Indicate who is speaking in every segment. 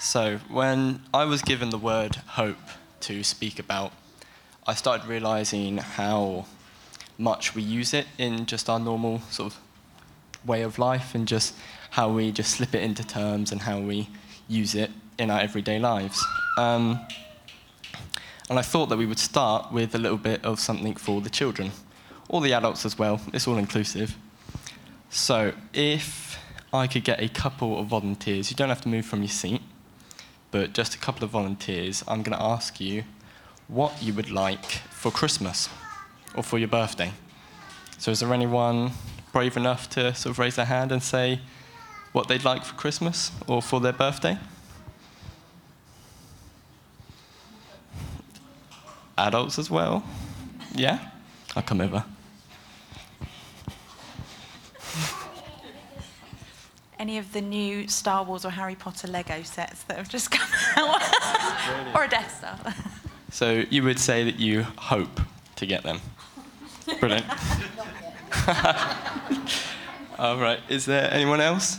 Speaker 1: So, when I was given the word hope to speak about, I started realizing how much we use it in just our normal sort of way of life and just how we just slip it into terms and how we use it in our everyday lives. Um, and I thought that we would start with a little bit of something for the children, or the adults as well, it's all inclusive. So, if I could get a couple of volunteers, you don't have to move from your seat, but just a couple of volunteers, I'm going to ask you what you would like for Christmas or for your birthday. So, is there anyone brave enough to sort of raise their hand and say what they'd like for Christmas or for their birthday? Adults as well? Yeah? I'll come over.
Speaker 2: Any of the new Star Wars or Harry Potter Lego sets that have just come out? or a Death Star?
Speaker 1: So you would say that you hope to get them. Brilliant. All right. Is there anyone else?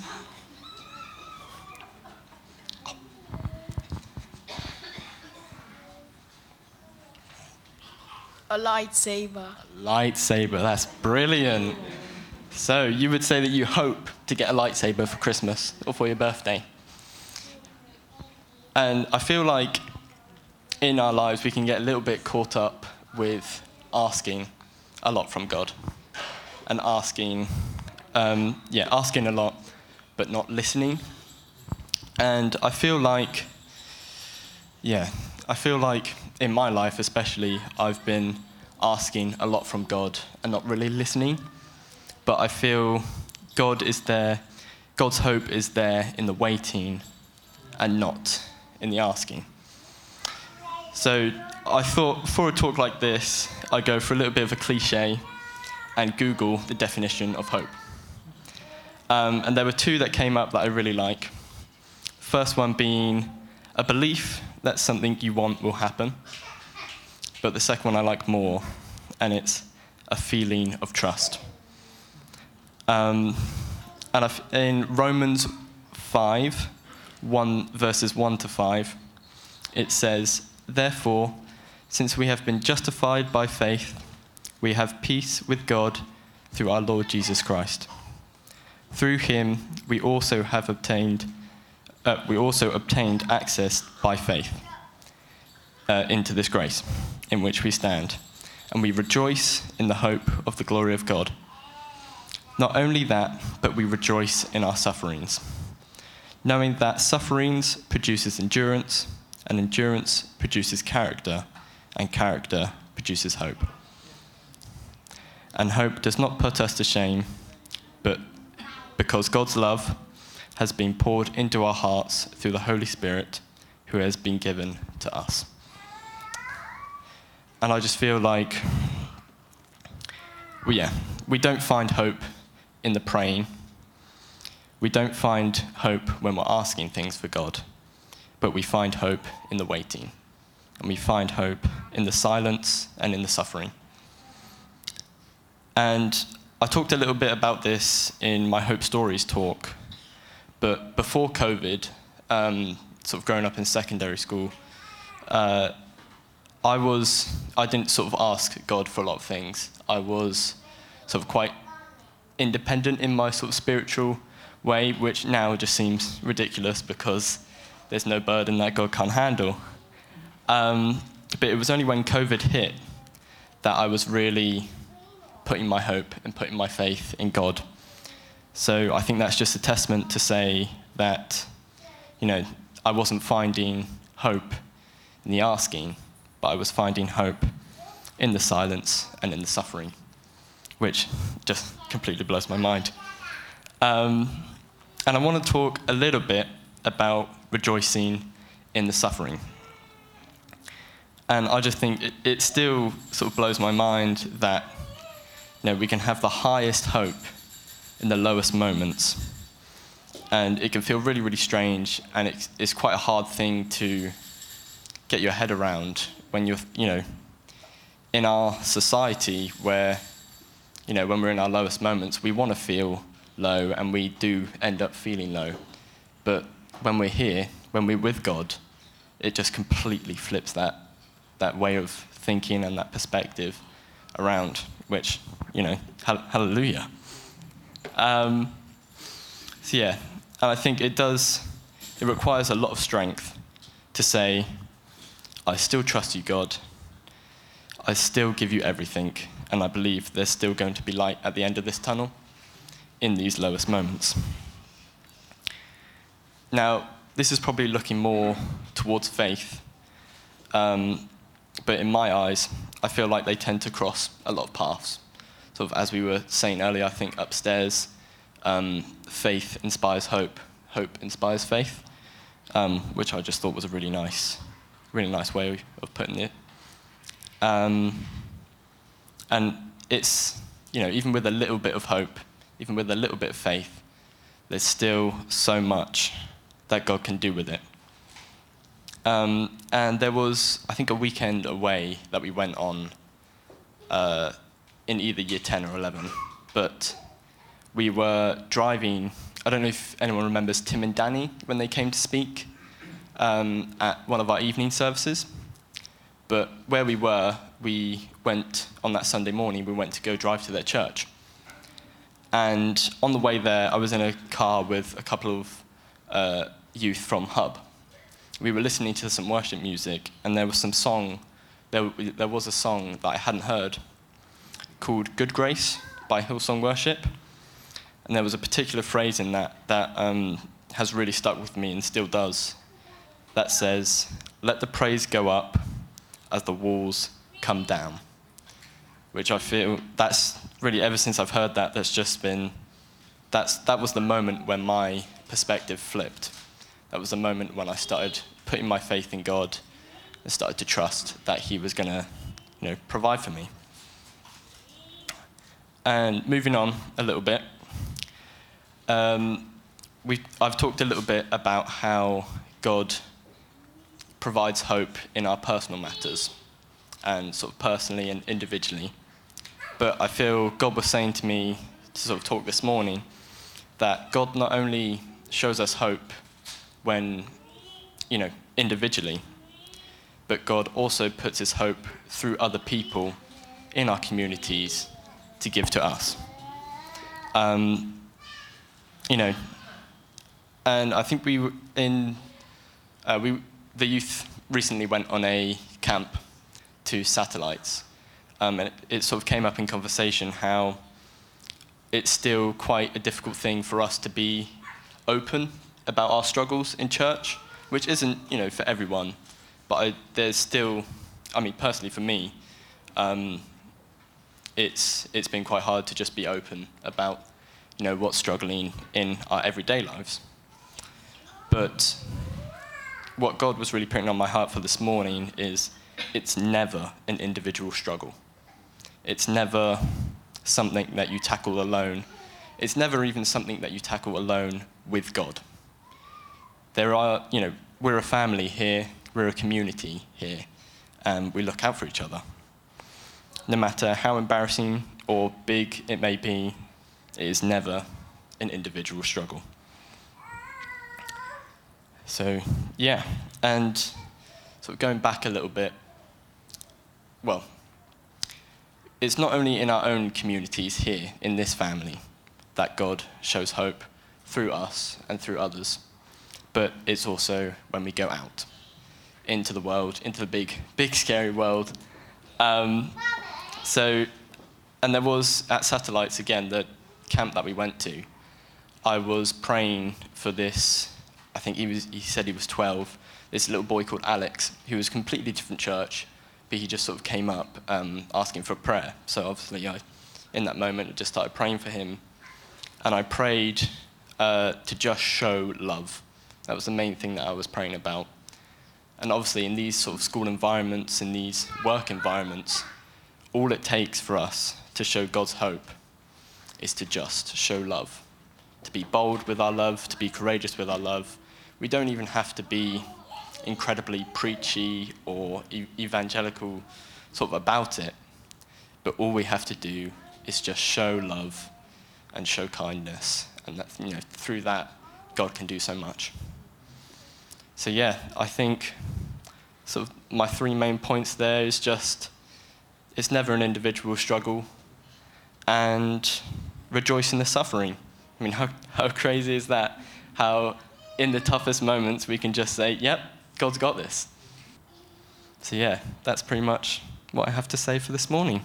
Speaker 3: A lightsaber.
Speaker 1: Lightsaber. That's brilliant. So you would say that you hope to get a lightsaber for Christmas or for your birthday. And I feel like in our lives we can get a little bit caught up with asking a lot from God and asking, um, yeah, asking a lot, but not listening. And I feel like, yeah, I feel like in my life especially, I've been asking a lot from God and not really listening. But I feel God is there, God's hope is there in the waiting and not in the asking. So I thought for a talk like this, I'd go for a little bit of a cliche and Google the definition of hope. Um, and there were two that came up that I really like. First one being a belief that something you want will happen. But the second one I like more, and it's a feeling of trust. Um, and in Romans 5, 1 verses 1 to 5, it says, Therefore, since we have been justified by faith, we have peace with God through our Lord Jesus Christ. Through him, we also have obtained, uh, we also obtained access by faith uh, into this grace in which we stand, and we rejoice in the hope of the glory of God. Not only that, but we rejoice in our sufferings, knowing that sufferings produces endurance and endurance produces character, and character produces hope. And hope does not put us to shame, but because God's love has been poured into our hearts through the Holy Spirit who has been given to us. And I just feel like, well, yeah, we don't find hope in the praying. We don't find hope when we're asking things for God but we find hope in the waiting. And we find hope in the silence and in the suffering. And I talked a little bit about this in my Hope Stories talk, but before COVID, um, sort of growing up in secondary school, uh, I was I didn't sort of ask God for a lot of things. I was sort of quite independent in my sort of spiritual way, which now just seems ridiculous because there's no burden that God can't handle. Um, but it was only when COVID hit that I was really putting my hope and putting my faith in God. So I think that's just a testament to say that, you know, I wasn't finding hope in the asking, but I was finding hope in the silence and in the suffering, which just completely blows my mind. Um, and I want to talk a little bit about rejoicing in the suffering. And I just think it, it still sort of blows my mind that you know, we can have the highest hope in the lowest moments. And it can feel really, really strange, and it's, it's quite a hard thing to get your head around when you're, you know, in our society where, you know, when we're in our lowest moments, we want to feel low, and we do end up feeling low. But when we're here, when we're with God, it just completely flips that, that way of thinking and that perspective around, which, you know, hallelujah. Um, so, yeah, and I think it does, it requires a lot of strength to say, I still trust you, God. I still give you everything, and I believe there's still going to be light at the end of this tunnel in these lowest moments. Now, this is probably looking more towards faith, um, but in my eyes, I feel like they tend to cross a lot of paths. Sort of as we were saying earlier, I think upstairs, um, faith inspires hope, hope inspires faith, um, which I just thought was a really nice, really nice way of putting it. And it's, you know, even with a little bit of hope, even with a little bit of faith, there's still so much that God can do with it. Um, and there was, I think, a weekend away that we went on uh, in either year 10 or 11. But we were driving, I don't know if anyone remembers Tim and Danny when they came to speak um, at one of our evening services. But where we were, we went on that Sunday morning, we went to go drive to their church. And on the way there, I was in a car with a couple of uh, youth from Hub. We were listening to some worship music, and there was some song, there, there was a song that I hadn't heard called Good Grace by Hillsong Worship. And there was a particular phrase in that that um, has really stuck with me and still does. That says, Let the praise go up as the walls come down. Which I feel that's really ever since I've heard that, that's just been, that's, that was the moment when my perspective flipped. That was the moment when I started putting my faith in God and started to trust that He was going to, you know, provide for me. And moving on a little bit, um, we, I've talked a little bit about how God provides hope in our personal matters and sort of personally and individually. But I feel God was saying to me to sort of talk this morning that God not only shows us hope when, you know, individually, but God also puts his hope through other people in our communities to give to us. Um, you know, and I think we in uh, we the youth recently went on a camp to satellites, um, and it, it, sort of came up in conversation how it's still quite a difficult thing for us to be open about our struggles in church, which isn't, you know, for everyone, but I, there's still, I mean, personally for me, um, it's it's been quite hard to just be open about, you know, what's struggling in our everyday lives. But what God was really putting on my heart for this morning is it's never an individual struggle. It's never something that you tackle alone. It's never even something that you tackle alone with God. There are, you know, we're a family here, we're a community here, and we look out for each other. No matter how embarrassing or big it may be, it is never an individual struggle. So, yeah, and sort of going back a little bit, well, it's not only in our own communities here, in this family, that God shows hope through us and through others, but it's also when we go out into the world, into the big, big, scary world. Um, so, and there was at Satellites again, the camp that we went to, I was praying for this. I think he, was, he said he was 12. This little boy called Alex, who was completely different church, but he just sort of came up um, asking for prayer. So obviously, I, in that moment, I just started praying for him. And I prayed uh, to just show love. That was the main thing that I was praying about. And obviously, in these sort of school environments, in these work environments, all it takes for us to show God's hope is to just show love, to be bold with our love, to be courageous with our love. We don't even have to be incredibly preachy or e- evangelical sort of about it. But all we have to do is just show love and show kindness. And that, you know, through that, God can do so much. so yeah, I think sort of my three main points there is just it's never an individual struggle and rejoice in the suffering. I mean, how, how crazy is that? How in the toughest moments we can just say, yep, God's got this. So, yeah, that's pretty much what I have to say for this morning.